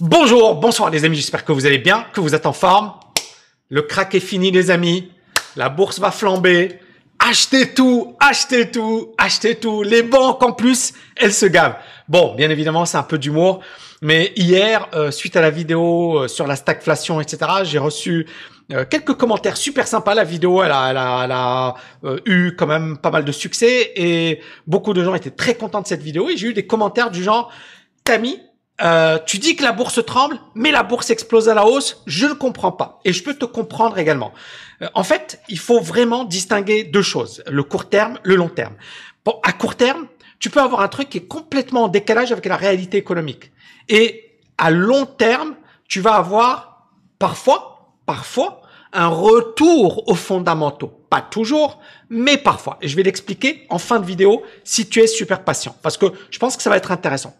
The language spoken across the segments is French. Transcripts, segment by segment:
Bonjour, bonsoir les amis, j'espère que vous allez bien, que vous êtes en forme. Le crack est fini les amis, la bourse va flamber. Achetez tout, achetez tout, achetez tout. Les banques en plus, elles se gavent. Bon, bien évidemment, c'est un peu d'humour. Mais hier, euh, suite à la vidéo euh, sur la stagflation, etc., j'ai reçu euh, quelques commentaires super sympas. La vidéo, elle a, a, elle a eu quand même pas mal de succès et beaucoup de gens étaient très contents de cette vidéo. Et j'ai eu des commentaires du genre, Tammy, euh, tu dis que la bourse tremble, mais la bourse explose à la hausse. Je ne comprends pas. Et je peux te comprendre également. Euh, en fait, il faut vraiment distinguer deux choses. Le court terme, le long terme. Bon, à court terme, tu peux avoir un truc qui est complètement en décalage avec la réalité économique. Et à long terme, tu vas avoir parfois, parfois, un retour aux fondamentaux. Pas toujours, mais parfois. Et je vais l'expliquer en fin de vidéo si tu es super patient. Parce que je pense que ça va être intéressant.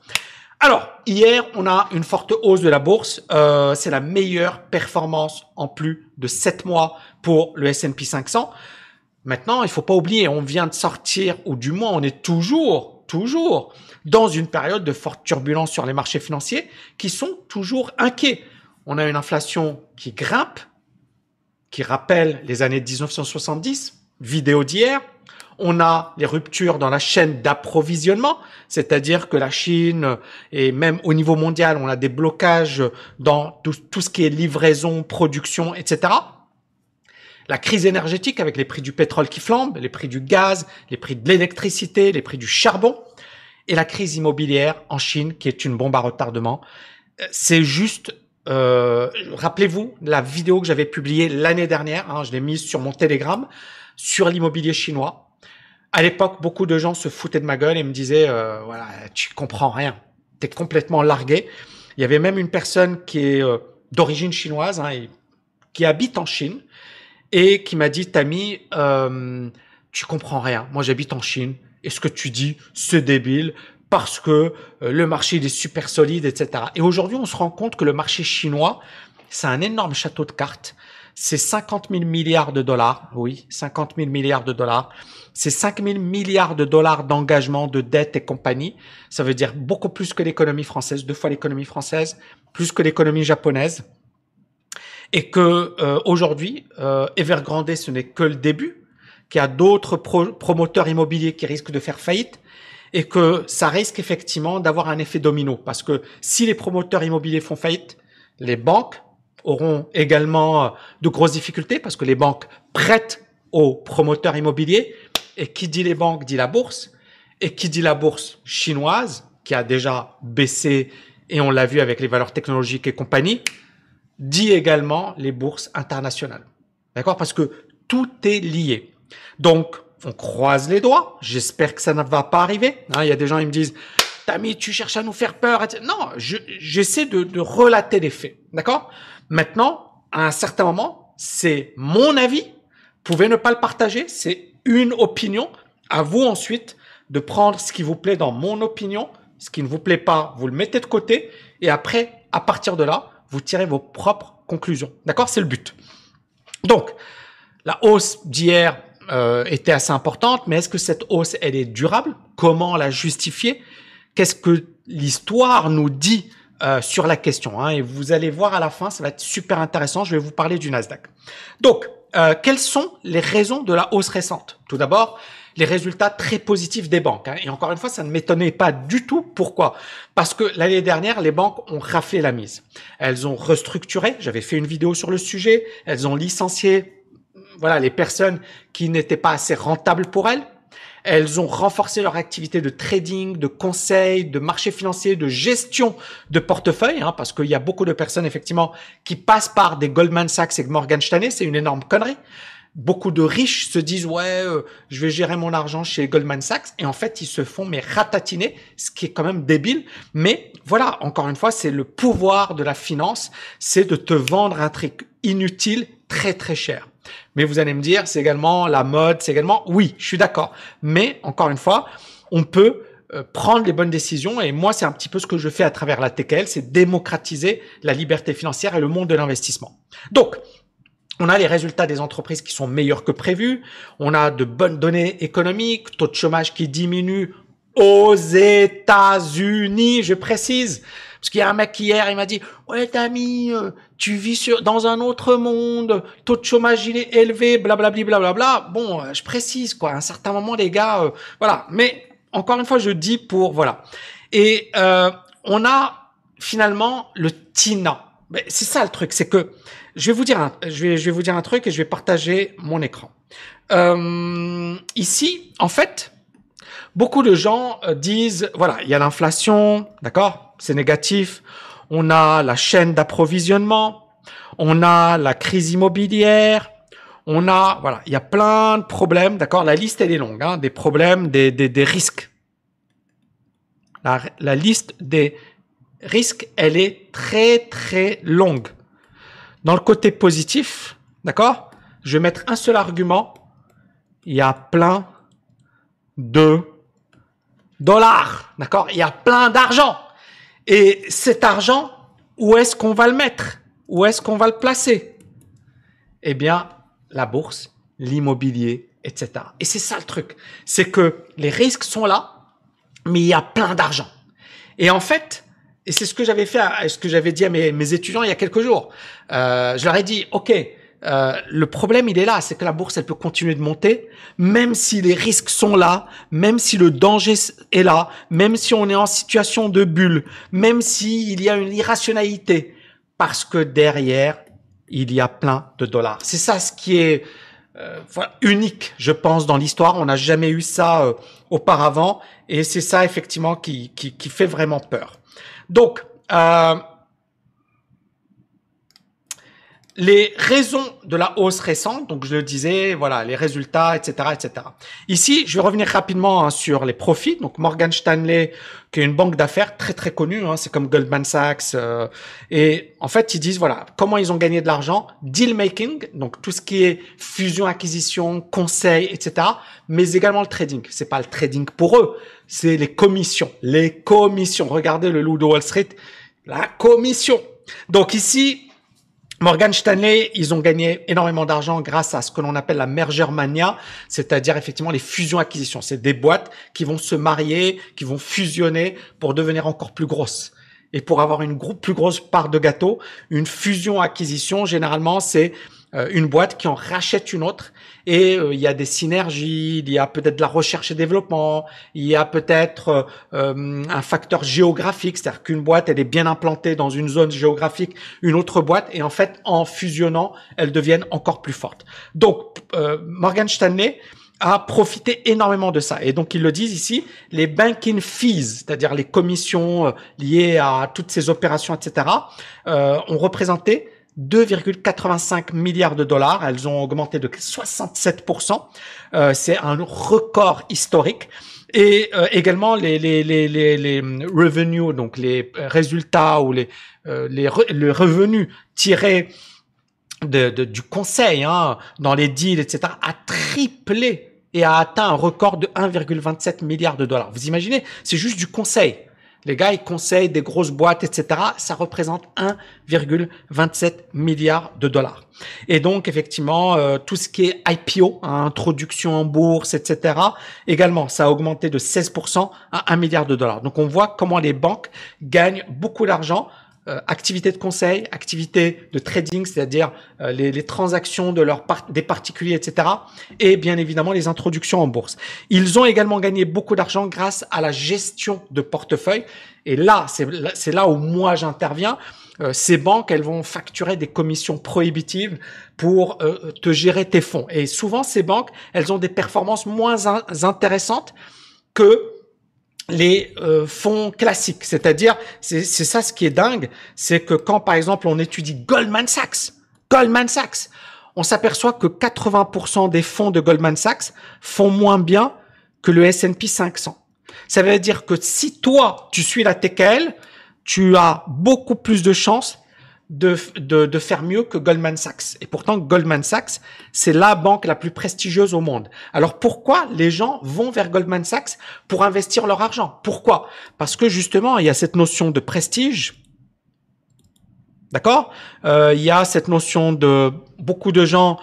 Alors, hier, on a une forte hausse de la bourse. Euh, c'est la meilleure performance en plus de 7 mois pour le S&P 500. Maintenant, il faut pas oublier, on vient de sortir, ou du moins on est toujours, toujours dans une période de forte turbulence sur les marchés financiers qui sont toujours inquiets. On a une inflation qui grimpe, qui rappelle les années 1970, vidéo d'hier. On a les ruptures dans la chaîne d'approvisionnement, c'est-à-dire que la Chine et même au niveau mondial, on a des blocages dans tout, ce qui est livraison, production, etc. La crise énergétique avec les prix du pétrole qui flambent, les prix du gaz, les prix de l'électricité, les prix du charbon, et la crise immobilière en Chine qui est une bombe à retardement. C'est juste euh, rappelez-vous la vidéo que j'avais publiée l'année dernière, hein, je l'ai mise sur mon Telegram, sur l'immobilier chinois. À l'époque, beaucoup de gens se foutaient de ma gueule et me disaient, euh, voilà, tu comprends rien, tu es complètement largué. Il y avait même une personne qui est euh, d'origine chinoise, hein, et, qui habite en Chine, et qui m'a dit, Tammy, euh, tu comprends rien. Moi, j'habite en Chine, et ce que tu dis, c'est débile, parce que euh, le marché il est super solide, etc. Et aujourd'hui, on se rend compte que le marché chinois, c'est un énorme château de cartes. C'est 50 000 milliards de dollars, oui, 50 000 milliards de dollars c'est 5 000 milliards de dollars d'engagement, de dettes et compagnie. Ça veut dire beaucoup plus que l'économie française, deux fois l'économie française, plus que l'économie japonaise. Et que euh, aujourd'hui, euh, Evergrande, ce n'est que le début, qu'il y a d'autres promoteurs immobiliers qui risquent de faire faillite et que ça risque effectivement d'avoir un effet domino. Parce que si les promoteurs immobiliers font faillite, les banques auront également euh, de grosses difficultés parce que les banques prêtent aux promoteurs immobiliers et qui dit les banques dit la bourse. Et qui dit la bourse chinoise, qui a déjà baissé, et on l'a vu avec les valeurs technologiques et compagnie, dit également les bourses internationales. D'accord? Parce que tout est lié. Donc, on croise les doigts. J'espère que ça ne va pas arriver. Hein, il y a des gens qui me disent, Tami, tu cherches à nous faire peur. Non, j'essaie de, de relater les faits. D'accord? Maintenant, à un certain moment, c'est mon avis. Vous pouvez ne pas le partager. C'est une opinion. À vous ensuite de prendre ce qui vous plaît dans mon opinion. Ce qui ne vous plaît pas, vous le mettez de côté. Et après, à partir de là, vous tirez vos propres conclusions. D'accord? C'est le but. Donc, la hausse d'hier euh, était assez importante, mais est-ce que cette hausse, elle est durable? Comment la justifier? Qu'est-ce que l'histoire nous dit euh, sur la question hein? Et vous allez voir à la fin, ça va être super intéressant. Je vais vous parler du Nasdaq. Donc, euh, quelles sont les raisons de la hausse récente? Tout d'abord, les résultats très positifs des banques. Hein. Et encore une fois, ça ne m'étonnait pas du tout. Pourquoi? Parce que l'année dernière, les banques ont raflé la mise. Elles ont restructuré. J'avais fait une vidéo sur le sujet. Elles ont licencié, voilà, les personnes qui n'étaient pas assez rentables pour elles. Elles ont renforcé leur activité de trading, de conseil, de marché financier, de gestion de portefeuille, hein, parce qu'il y a beaucoup de personnes effectivement qui passent par des Goldman Sachs et Morgan Stanley, c'est une énorme connerie. Beaucoup de riches se disent ouais, euh, je vais gérer mon argent chez Goldman Sachs et en fait ils se font mais ratatiner, ce qui est quand même débile. Mais voilà, encore une fois, c'est le pouvoir de la finance, c'est de te vendre un truc inutile très très cher. Mais vous allez me dire, c'est également la mode, c'est également, oui, je suis d'accord. Mais encore une fois, on peut euh, prendre les bonnes décisions. Et moi, c'est un petit peu ce que je fais à travers la TKL, c'est démocratiser la liberté financière et le monde de l'investissement. Donc, on a les résultats des entreprises qui sont meilleurs que prévus. On a de bonnes données économiques, taux de chômage qui diminue aux États-Unis, je précise. Parce qu'il y a un mec hier, il m'a dit, ouais, Tami, euh, tu vis sur, dans un autre monde, taux de chômage il est élevé, blablabla, blablabla. Bon, euh, je précise, quoi. À un certain moment, les gars, euh, voilà. Mais, encore une fois, je dis pour, voilà. Et, on a, finalement, le TINA. C'est ça le truc, c'est que, je vais vous dire un, je vais, je vais vous dire un truc et je vais partager mon écran. ici, en fait, beaucoup de gens euh, disent, voilà, il y a l'inflation, d'accord, c'est négatif. On a la chaîne d'approvisionnement, on a la crise immobilière, on a, voilà, il y a plein de problèmes, d'accord. La liste elle est longue, hein, des problèmes, des, des, des risques. La, la liste des risques, elle est très très longue. Dans le côté positif, d'accord, je vais mettre un seul argument. Il y a plein de dollars, d'accord? Il y a plein d'argent. Et cet argent, où est-ce qu'on va le mettre? Où est-ce qu'on va le placer? Eh bien, la bourse, l'immobilier, etc. Et c'est ça le truc, c'est que les risques sont là, mais il y a plein d'argent. Et en fait, et c'est ce que j'avais fait, ce que j'avais dit à mes, mes, étudiants il y a quelques jours. Euh, je leur ai dit, ok, euh, le problème, il est là, c'est que la bourse, elle peut continuer de monter, même si les risques sont là, même si le danger est là, même si on est en situation de bulle, même s'il y a une irrationalité, parce que derrière, il y a plein de dollars. C'est ça ce qui est euh, unique, je pense, dans l'histoire. On n'a jamais eu ça euh, auparavant, et c'est ça effectivement qui, qui, qui, fait vraiment peur. Donc, euh, les raisons de la hausse récente, donc je le disais, voilà, les résultats, etc., etc. Ici, je vais revenir rapidement hein, sur les profits. Donc Morgan Stanley, qui est une banque d'affaires très très connue, hein, c'est comme Goldman Sachs. Euh, et en fait, ils disent voilà comment ils ont gagné de l'argent, deal making, donc tout ce qui est fusion, acquisition, conseil, etc. Mais également le trading. C'est pas le trading pour eux, c'est les commissions, les commissions. Regardez le loup de Wall Street, la commission. Donc ici, Morgan Stanley, ils ont gagné énormément d'argent grâce à ce que l'on appelle la merger mania, c'est-à-dire effectivement les fusions-acquisitions. C'est des boîtes qui vont se marier, qui vont fusionner pour devenir encore plus grosses. Et pour avoir une plus grosse part de gâteau, une fusion-acquisition, généralement, c'est euh, une boîte qui en rachète une autre et euh, il y a des synergies, il y a peut-être de la recherche et développement, il y a peut-être euh, un facteur géographique, c'est-à-dire qu'une boîte elle est bien implantée dans une zone géographique, une autre boîte et en fait en fusionnant elles deviennent encore plus fortes. Donc Morgan Stanley a profité énormément de ça. Et donc, ils le disent ici, les banking fees, c'est-à-dire les commissions liées à toutes ces opérations, etc., euh, ont représenté 2,85 milliards de dollars. Elles ont augmenté de 67%. Euh, c'est un record historique. Et euh, également les, les, les, les, les revenus, donc les résultats ou les, euh, les le revenu tiré de, de, du conseil hein, dans les deals, etc., a triplé et a atteint un record de 1,27 milliards de dollars. Vous imaginez, c'est juste du conseil. Les gars, ils conseillent des grosses boîtes, etc. Ça représente 1,27 milliard de dollars. Et donc, effectivement, euh, tout ce qui est IPO, hein, introduction en bourse, etc., également, ça a augmenté de 16% à 1 milliard de dollars. Donc, on voit comment les banques gagnent beaucoup d'argent euh, activité de conseil, activité de trading, c'est-à-dire euh, les, les, transactions de leurs des particuliers, etc. Et bien évidemment les introductions en bourse. Ils ont également gagné beaucoup d'argent grâce à la gestion de portefeuille. Et là, c'est là où moi j'interviens. Euh, ces banques, elles vont facturer des commissions prohibitives pour te gérer tes fonds. Et souvent, ces banques, elles ont des performances moins intéressantes que les euh, fonds classiques. C'est-à-dire, c'est ça ce qui est dingue, c'est que quand par exemple on étudie Goldman Sachs, Goldman Sachs, on s'aperçoit que 80% des fonds de Goldman Sachs font moins bien que le S&P 500. Ça veut dire que si toi, tu suis la TKL, tu as beaucoup plus de chances de, de, de, faire mieux que Goldman Sachs. Et pourtant, Goldman Sachs, c'est la banque la plus prestigieuse au monde. Alors pourquoi les gens vont vers Goldman Sachs pour investir leur argent? Pourquoi? Parce que justement, il y a cette notion de prestige. D'accord? Euh, Il y a cette notion de beaucoup de gens,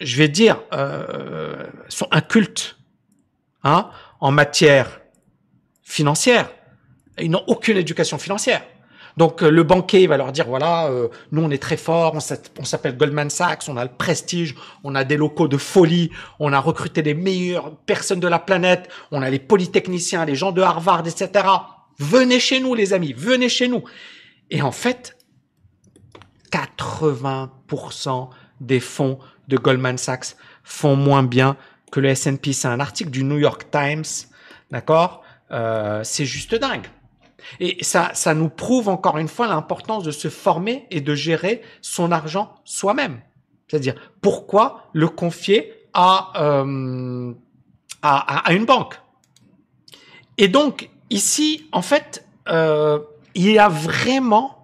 je vais dire, euh, sont incultes hein, en matière financière. Ils n'ont aucune éducation financière. Donc euh, le banquier va leur dire voilà, euh, nous on est très fort, on s'appelle Goldman Sachs, on a le prestige, on a des locaux de folie, on a recruté les meilleures personnes de la planète, on a les polytechniciens, les gens de Harvard, etc. Venez chez nous les amis, venez chez nous. Et en fait, 80% des fonds de Goldman Sachs font moins bien que le S&P. C'est un article du New York Times, d'accord? Euh, C'est juste dingue. Et ça, ça nous prouve encore une fois l'importance de se former et de gérer son argent soi-même. C'est-à-dire, pourquoi le confier à, euh, à, à, une banque? Et donc, ici, en fait, euh, il y a vraiment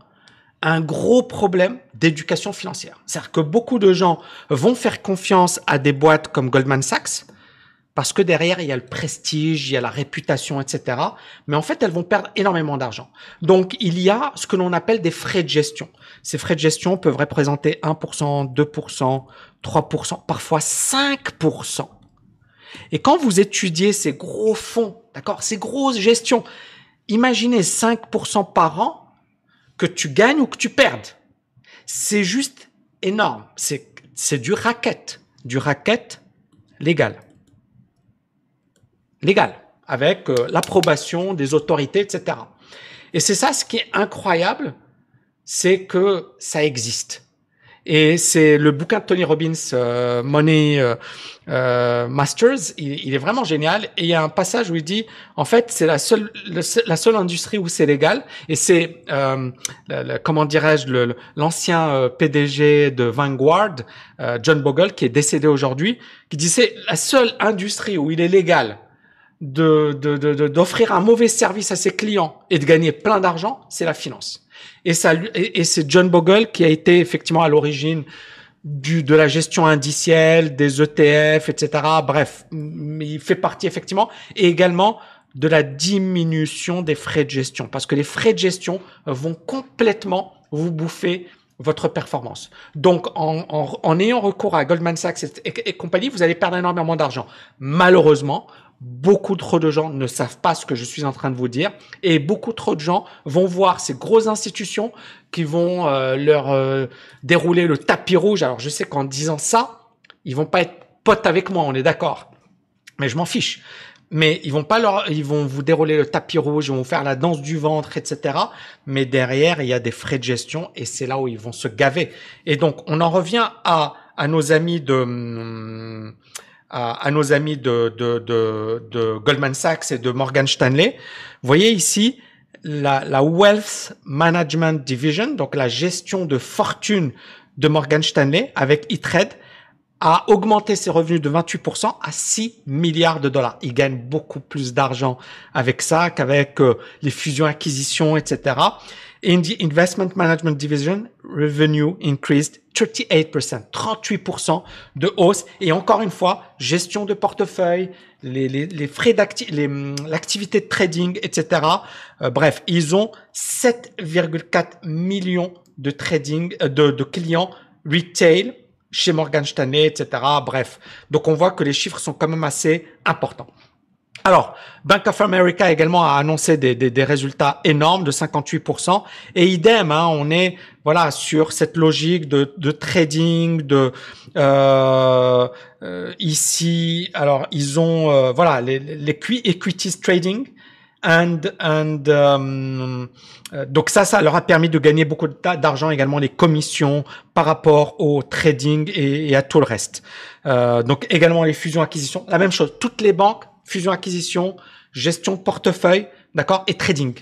un gros problème d'éducation financière. C'est-à-dire que beaucoup de gens vont faire confiance à des boîtes comme Goldman Sachs, parce que derrière, il y a le prestige, il y a la réputation, etc. Mais en fait, elles vont perdre énormément d'argent. Donc, il y a ce que l'on appelle des frais de gestion. Ces frais de gestion peuvent représenter 1%, 2%, 3%, parfois 5%. Et quand vous étudiez ces gros fonds, d'accord, ces grosses gestions, imaginez 5% par an que tu gagnes ou que tu perdes. C'est juste énorme. C'est, c'est du racket, du racket légal légal, avec euh, l'approbation des autorités, etc. Et c'est ça ce qui est incroyable, c'est que ça existe. Et c'est le bouquin de Tony Robbins, euh, Money euh, euh Masters, il, est vraiment génial. Et il y a un passage où il dit, en fait, c'est la seule, la seule industrie où c'est légal. Et c'est, euh, comment dirais-je, l'ancien PDG de Vanguard, John Bogle, qui est décédé aujourd'hui, qui c'est la seule industrie où il est légal de, d'offrir un mauvais service à ses clients et de gagner plein d'argent, c'est la finance. Et ça, et, c'est John Bogle qui a été effectivement à l'origine du, de la gestion indicielle, des ETF, etc. Bref, il fait partie effectivement et également de la diminution des frais de gestion parce que les frais de gestion vont complètement vous bouffer votre performance. Donc, en, en, ayant recours à Goldman Sachs et compagnie, vous allez perdre énormément d'argent. Malheureusement, Beaucoup trop de gens ne savent pas ce que je suis en train de vous dire et beaucoup trop de gens vont voir ces grosses institutions qui vont euh, leur euh, dérouler le tapis rouge. Alors je sais qu'en disant ça, ils vont pas être potes avec moi, on est d'accord. Mais je m'en fiche. Mais ils vont pas leur, ils vont vous dérouler le tapis rouge, ils vont vous faire la danse du ventre, etc. Mais derrière, il y a des frais de gestion et c'est là où ils vont se gaver. Et donc, on en revient à, à nos amis de, hum, à, nos amis de, de, de, de, Goldman Sachs et de Morgan Stanley. Vous voyez ici la, la Wealth Management Division, donc la gestion de fortune de Morgan Stanley avec E-Trade a augmenté ses revenus de 28% à 6 milliards de dollars. Il gagne beaucoup plus d'argent avec ça qu'avec euh, les fusions-acquisitions, etc. In the Investment Management Division, revenue increased 38%, 38% de hausse. Et encore une fois, gestion de portefeuille, les, les, les frais d'activité, l'activité de trading, etc. Euh, bref, ils ont 7,4 millions de trading, euh, de, de clients retail chez Morgan Stanley, etc. Bref, donc on voit que les chiffres sont quand même assez importants. Alors, Bank of America également a annoncé des, des, des résultats énormes de 58%. Et idem, hein, on est voilà sur cette logique de, de trading, de euh, euh, ici. Alors, ils ont euh, voilà les, les equities trading. And, and um, euh, donc ça, ça leur a permis de gagner beaucoup d'argent également les commissions par rapport au trading et, et à tout le reste. Euh, donc également les fusions acquisitions, la même chose. Toutes les banques fusion-acquisition, gestion portefeuille, d'accord, et trading.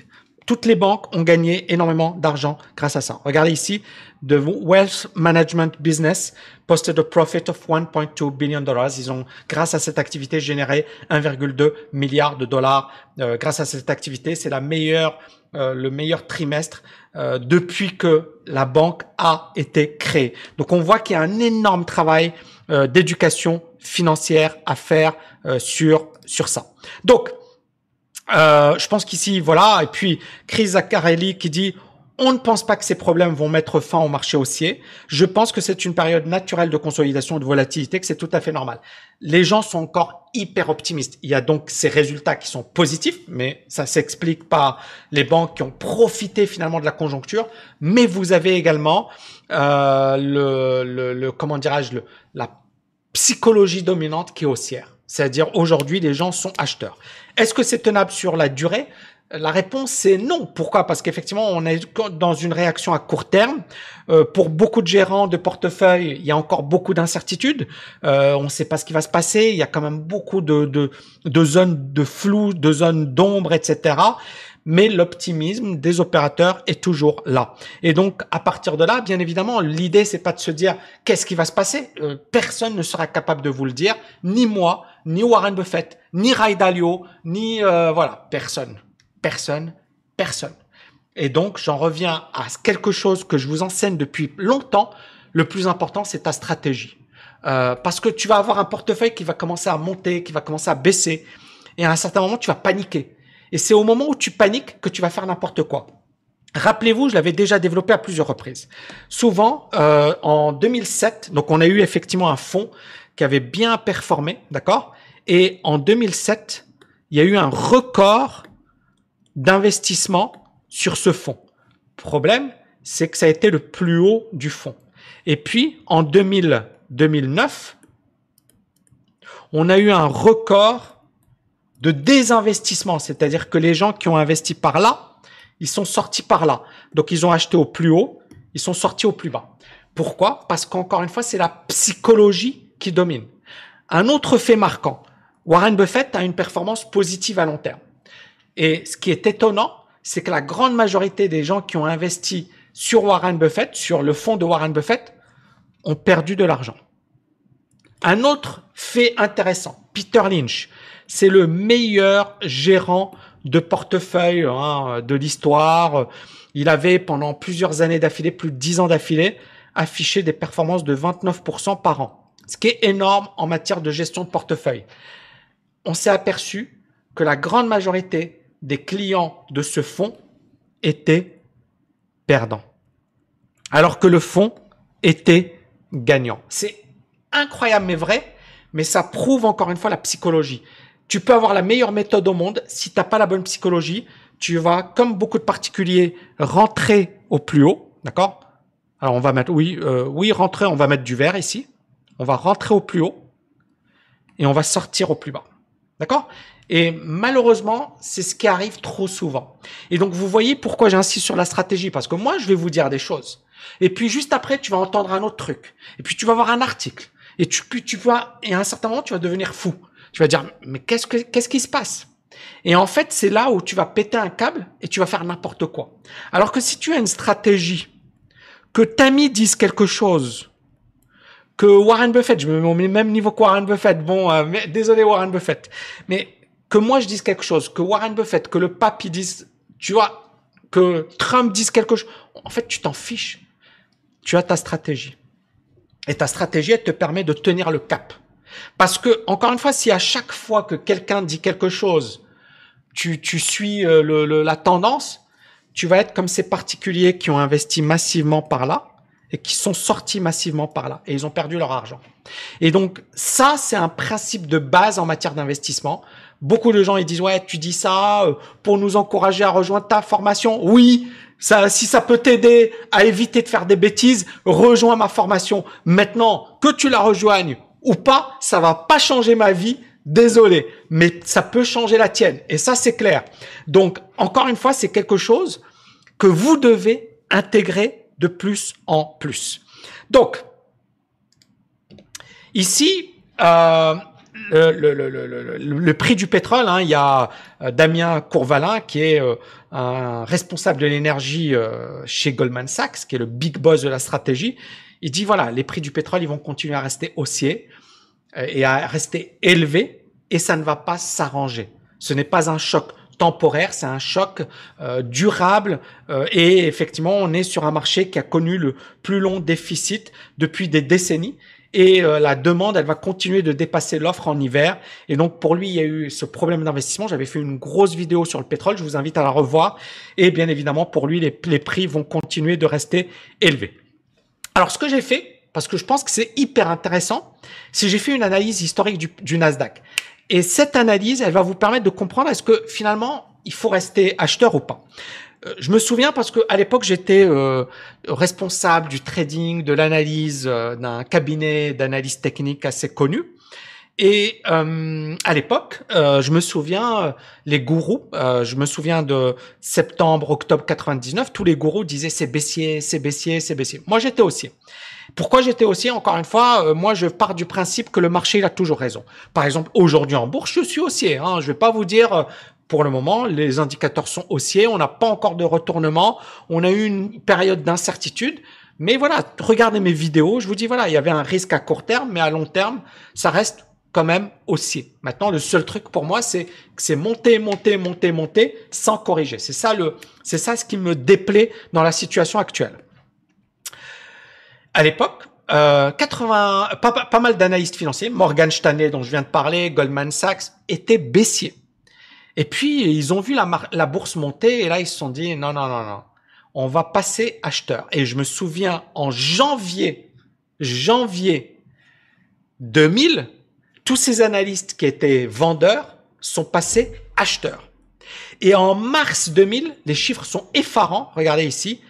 Toutes les banques ont gagné énormément d'argent grâce à ça. Regardez ici, The Wealth Management Business posted a profit of 1.2 billion dollars. Ils ont, grâce à cette activité, généré 1,2 milliard de dollars. Euh, grâce à cette activité, c'est la meilleure, euh, le meilleur trimestre euh, depuis que la banque a été créée. Donc, on voit qu'il y a un énorme travail d'éducation financière à faire sur sur ça. Donc, euh, je pense qu'ici, voilà. Et puis, Chris Zaccarelli qui dit, On ne pense pas que ces problèmes vont mettre fin au marché haussier. Je pense que c'est une période naturelle de consolidation de volatilité, que c'est tout à fait normal. Les gens sont encore hyper optimistes. Il y a donc ces résultats qui sont positifs, mais ça s'explique par les banques qui ont profité finalement de la conjoncture. Mais vous avez également euh, le, le, comment dirais-je, la psychologie dominante qui est haussière. C'est-à-dire aujourd'hui, les gens sont acheteurs. Est-ce que c'est tenable sur la durée? La réponse c'est non. Pourquoi? Parce qu'effectivement, on est dans une réaction à court terme. Euh, pour beaucoup de gérants de portefeuille, il y a encore beaucoup d'incertitudes. Euh, on ne sait pas ce qui va se passer. Il y a quand même beaucoup de, de, de zones de flou, de zones d'ombre, etc. Mais l'optimisme des opérateurs est toujours là. Et donc, à partir de là, bien évidemment, l'idée c'est pas de se dire qu'est-ce qui va se passer? Euh, personne ne sera capable de vous le dire, ni moi, ni Warren Buffett, ni Ray Dalio, ni voilà, personne personne, personne. Et donc, j'en reviens à quelque chose que je vous enseigne depuis longtemps. Le plus important, c'est ta stratégie. Euh, parce que tu vas avoir un portefeuille qui va commencer à monter, qui va commencer à baisser. Et à un certain moment, tu vas paniquer. Et c'est au moment où tu paniques que tu vas faire n'importe quoi. Rappelez-vous, je l'avais déjà développé à plusieurs reprises. Souvent, euh, en 2007, donc on a eu effectivement un fonds qui avait bien performé, d'accord? Et en 2007, il y a eu un record d'investissement sur ce fonds. Problème, c'est que ça a été le plus haut du fonds. Et puis, en 2000, 2009, on a eu un record de désinvestissement, c'est-à-dire que les gens qui ont investi par là, ils sont sortis par là. Donc, ils ont acheté au plus haut, ils sont sortis au plus bas. Pourquoi? Parce qu'encore une fois, c'est la psychologie qui domine. Un autre fait marquant, Warren Buffett a une performance positive à long terme. Et ce qui est étonnant, c'est que la grande majorité des gens qui ont investi sur Warren Buffett, sur le fonds de Warren Buffett, ont perdu de l'argent. Un autre fait intéressant, Peter Lynch, c'est le meilleur gérant de portefeuille hein, de l'histoire. Il avait pendant plusieurs années d'affilée, plus de 10 ans d'affilée, affiché des performances de 29% par an, ce qui est énorme en matière de gestion de portefeuille. On s'est aperçu que la grande majorité des clients de ce fonds étaient perdants. Alors que le fonds était gagnant. C'est incroyable mais vrai, mais ça prouve encore une fois la psychologie. Tu peux avoir la meilleure méthode au monde, si tu n'as pas la bonne psychologie, tu vas, comme beaucoup de particuliers, rentrer au plus haut, d'accord? Alors on va mettre, oui, euh, oui, rentrer, on va mettre du vert ici. On va rentrer au plus haut et on va sortir au plus bas. D'accord? Et malheureusement, c'est ce qui arrive trop souvent. Et donc, vous voyez pourquoi j'insiste sur la stratégie. Parce que moi, je vais vous dire des choses. Et puis, juste après, tu vas entendre un autre truc. Et puis, tu vas voir un article. Et tu, tu vas, et à un certain moment, tu vas devenir fou. Tu vas dire, mais qu'est-ce que, qu'est-ce qui se passe? Et en fait, c'est là où tu vas péter un câble et tu vas faire n'importe quoi. Alors que si tu as une stratégie, que Tammy dise quelque chose, que Warren Buffett, je me mets au même niveau que Warren Buffett, bon, euh, désolé Warren Buffett, mais que moi je dise quelque chose, que Warren Buffett, que le pape il dise, tu vois, que Trump dise quelque chose, en fait tu t'en fiches. Tu as ta stratégie. Et ta stratégie, elle te permet de tenir le cap. Parce que, encore une fois, si à chaque fois que quelqu'un dit quelque chose, tu, tu suis euh, le, la tendance, tu vas être comme ces particuliers qui ont investi massivement par là et qui sont sortis massivement par là et ils ont perdu leur argent. Et donc ça, c'est un principe de base en matière d'investissement. Beaucoup de gens ils disent ouais tu dis ça euh, pour nous encourager à rejoindre ta formation. Oui, ça, si ça peut t'aider à éviter de faire des bêtises, rejoins ma formation. Maintenant que tu la rejoignes ou pas, ça va pas changer ma vie. Désolé, mais ça peut changer la tienne. Et ça c'est clair. Donc encore une fois, c'est quelque chose que vous devez intégrer de plus en plus. Donc ici. Euh, le, prix du pétrole, hein, il y a euh, Damien Courvalin qui est euh, un responsable de l'énergie chez Goldman Sachs, qui est le big boss de la stratégie. Il dit voilà, les prix du pétrole, ils vont continuer à rester haussiers et à rester élevés et ça ne va pas s'arranger. Ce n'est pas un choc temporaire, c'est un choc durable et effectivement, on est sur un marché qui a connu le plus long déficit depuis des décennies et euh, la demande, elle va continuer de dépasser l'offre en hiver. Et donc pour lui, il y a eu ce problème d'investissement. J'avais fait une grosse vidéo sur le pétrole, je vous invite à la revoir. Et bien évidemment, pour lui, les prix vont continuer de rester élevés. Alors ce que j'ai fait, parce que je pense que c'est hyper intéressant, c'est j'ai fait une analyse historique du, Nasdaq. Et cette analyse, elle va vous permettre de comprendre est-ce que finalement, il faut rester acheteur ou pas. Euh, je me souviens parce que à l'époque j'étais euh, responsable du trading, de l'analyse euh, d'un cabinet d'analyse technique assez connu. Et à l'époque, je me souviens les gourous. je me souviens de septembre, octobre 99. Tous les gourous disaient c'est baissier, c'est baissier, c'est baissier. Moi j'étais haussier. Pourquoi j'étais haussier? Encore une fois, moi je pars du principe que le marché il a toujours raison. Par exemple, aujourd'hui en bourse, je suis haussier. Hein. Je vais pas vous dire pour le moment, les indicateurs sont haussiers, on n'a pas encore de retournement, on a eu une période d'incertitude. Mais voilà, regardez mes vidéos, je vous dis voilà, il y avait un risque à court terme, mais à long terme, ça reste quand même haussier. Maintenant, le seul truc pour moi, c'est que c'est monter, monter, monter, monter sans corriger. C'est ça le, c'est ça ce qui me déplaît dans la situation actuelle. À l'époque, euh, 80, pas, pas mal d'analystes financiers, Morgan Stanley dont je viens de parler, Goldman Sachs, étaient baissiers. Et puis, ils ont vu la, la bourse monter et là, ils se sont dit, non, non, non, non, on va passer acheteur. Et je me souviens, en janvier, janvier 2000, tous ces analystes qui étaient vendeurs sont passés acheteurs. Et en mars 2000, les chiffres sont effarants. Regardez ici,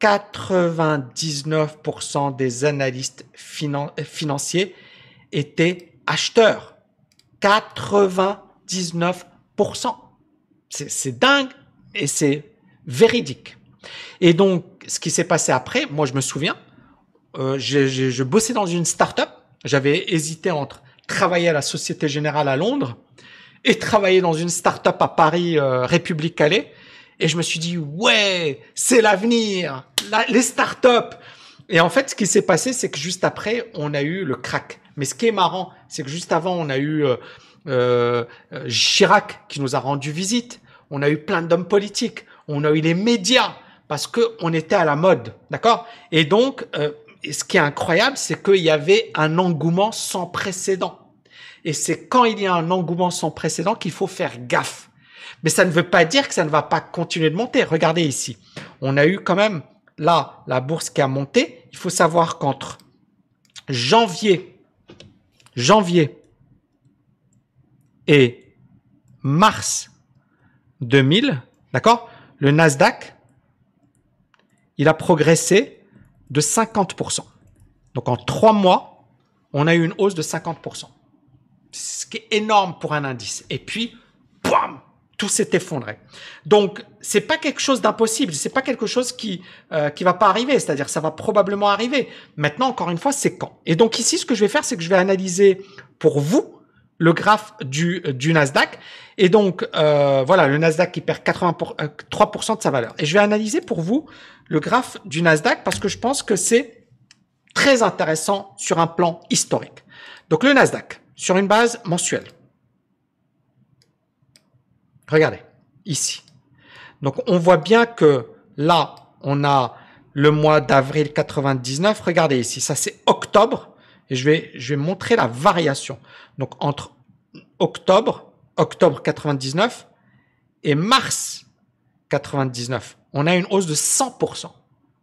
99% des analystes financiers étaient acheteurs. 99%. C'est dingue et c'est véridique. Et donc, ce qui s'est passé après, moi je me souviens, euh, je bossais dans une start-up. J'avais hésité entre travailler à la Société Générale à Londres et travailler dans une start-up à Paris, euh, République Calais. Et je me suis dit, ouais, c'est l'avenir, les start-up. Et en fait, ce qui s'est passé, c'est que juste après, on a eu le crack. Mais ce qui est marrant, c'est que juste avant, on a eu euh, euh, Chirac qui nous a rendu visite. On a eu plein d'hommes politiques. On a eu les médias parce que on était à la mode, d'accord? Et donc, euh, ce qui est incroyable, c'est qu'il y avait un engouement sans précédent. Et c'est quand il y a un engouement sans précédent qu'il faut faire gaffe. Mais ça ne veut pas dire que ça ne va pas continuer de monter. Regardez ici. On a eu quand même là la bourse qui a monté. Il faut savoir qu'entre janvier, janvier et mars 2000, d'accord Le Nasdaq, il a progressé de 50%. Donc en trois mois, on a eu une hausse de 50%. Ce qui est énorme pour un indice. Et puis, bam, tout s'est effondré. Donc, c'est pas quelque chose d'impossible, c'est pas quelque chose qui euh, qui va pas arriver, c'est-à-dire ça va probablement arriver. Maintenant, encore une fois, c'est quand. Et donc ici, ce que je vais faire, c'est que je vais analyser pour vous le graphe du, du Nasdaq. Et donc, euh, voilà, le Nasdaq qui perd 83% de sa valeur. Et je vais analyser pour vous le graphe du Nasdaq parce que je pense que c'est très intéressant sur un plan historique. Donc, le Nasdaq, sur une base mensuelle. Regardez, ici. Donc, on voit bien que là, on a le mois d'avril 99. Regardez ici, ça c'est octobre. Et je vais, montrer la variation. Donc entre octobre, octobre 99 et mars 99, on a une hausse de 100%.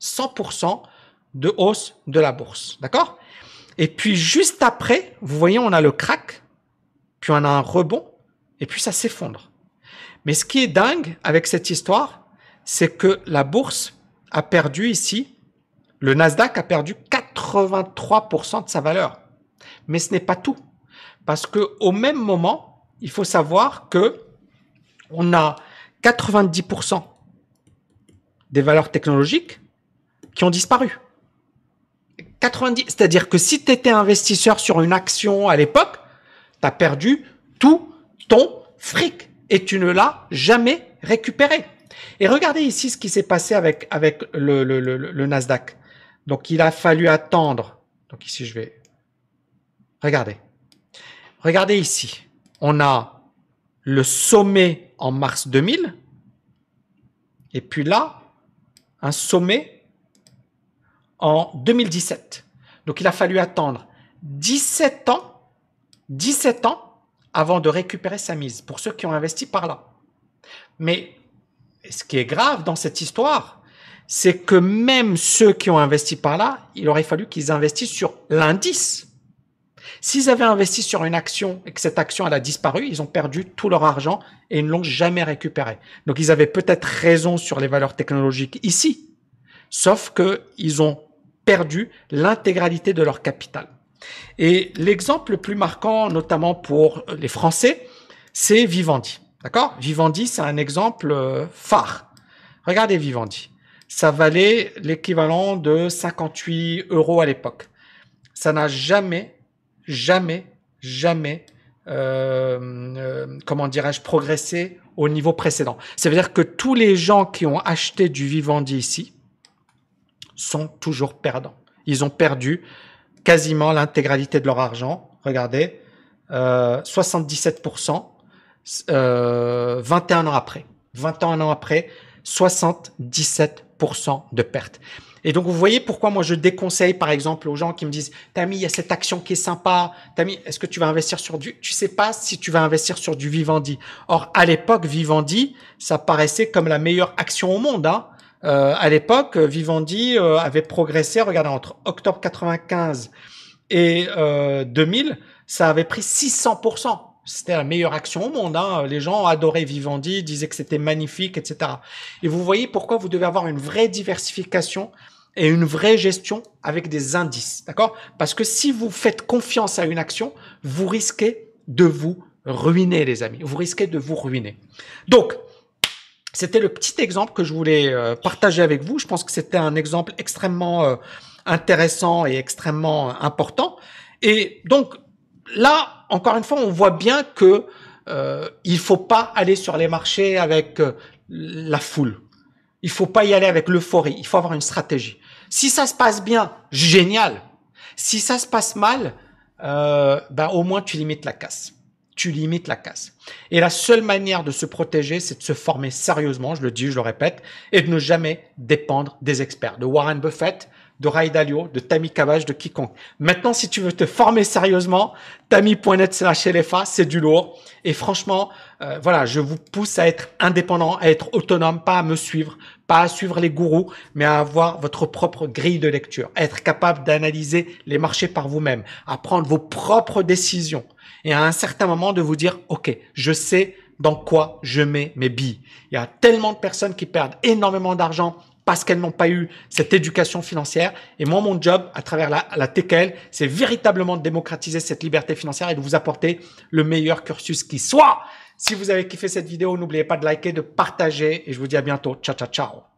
100% de hausse de la bourse. D'accord? Et puis juste après, vous voyez, on a le crack, puis on a un rebond, et puis ça s'effondre. Mais ce qui est dingue avec cette histoire, c'est que la bourse a perdu ici, le Nasdaq a perdu 83% de sa valeur. Mais ce n'est pas tout. Parce que au même moment, il faut savoir que on a 90% des valeurs technologiques qui ont disparu. 90, c'est-à-dire que si tu étais investisseur sur une action à l'époque, tu as perdu tout ton fric et tu ne l'as jamais récupéré. Et regardez ici ce qui s'est passé avec, avec le, le, Nasdaq. Donc il a fallu attendre. Donc ici je vais. Regardez. Regardez ici, on a le sommet en mars 2000, et puis là, un sommet en 2017. Donc il a fallu attendre 17 ans, 17 ans avant de récupérer sa mise, pour ceux qui ont investi par là. Mais ce qui est grave dans cette histoire, c'est que même ceux qui ont investi par là, il aurait fallu qu'ils investissent sur l'indice. S'ils avaient investi sur une action et que cette action elle a disparu, ils ont perdu tout leur argent et ils ne l'ont jamais récupéré. Donc ils avaient peut-être raison sur les valeurs technologiques ici, sauf qu'ils ont perdu l'intégralité de leur capital. Et l'exemple le plus marquant, notamment pour les Français, c'est Vivendi. D'accord? Vivendi, c'est un exemple euh, phare. Regardez Vivendi. Ça valait l'équivalent de 58 euros à l'époque. Ça n'a jamais, jamais, jamais, euh, euh, comment dirais-je, progressé au niveau précédent. Ça veut dire que tous les gens qui ont acheté du Vivendi ici sont toujours perdants. Ils ont perdu quasiment l'intégralité de leur argent. Regardez, 77%, euh, 21 euh, ans après. 21 ans après, 77% de pertes. Et donc, vous voyez pourquoi moi je déconseille, par exemple, aux gens qui me disent, Tami, il y a cette action qui est sympa. Tami, est-ce que tu vas investir sur du, tu sais pas si tu vas investir sur du Vivendi. Or, à l'époque, Vivendi, ça paraissait comme la meilleure action au monde, hein. Euh, à l'époque, Vivendi euh, avait progressé, regardez, entre octobre 95 et euh, 2000, ça avait pris 600%. C'était la meilleure action au monde. Hein. Les gens adoraient Vivendi, disaient que c'était magnifique, etc. Et vous voyez pourquoi vous devez avoir une vraie diversification et une vraie gestion avec des indices, d'accord? Parce que si vous faites confiance à une action, vous risquez de vous ruiner, les amis. Vous risquez de vous ruiner. Donc, c'était le petit exemple que je voulais euh, partager avec vous. Je pense que c'était un exemple extrêmement euh, intéressant et extrêmement important. Et donc là, encore une fois, on voit bien que euh, il faut pas aller sur les marchés avec euh, la foule. Il faut pas y aller avec l'euphorie. Il faut avoir une stratégie. Si ça se passe bien, génial. Si ça se passe mal, euh, ben au moins tu limites la casse tu limites la casse. Et la seule manière de se protéger, c'est de se former sérieusement, je le dis, je le répète, et de ne jamais dépendre des experts, de Warren Buffett, de Ray Dalio, de Tammy Cavage, de quiconque. Maintenant, si tu veux te former sérieusement, tammy.net slash LFA, c'est du lourd. Et franchement, euh, voilà, je vous pousse à être indépendant, à être autonome, pas à me suivre, pas à suivre les gourous, mais à avoir votre propre grille de lecture, à être capable d'analyser les marchés par vous-même, à prendre vos propres décisions et à un certain moment de vous dire, OK, je sais dans quoi je mets mes billes. Il y a tellement de personnes qui perdent énormément d'argent parce qu'elles n'ont pas eu cette éducation financière. Et moi, mon job à travers la, la TKL, c'est véritablement de démocratiser cette liberté financière et de vous apporter le meilleur cursus qui soit. Si vous avez kiffé cette vidéo, n'oubliez pas de liker, de partager et je vous dis à bientôt. Ciao, ciao, ciao.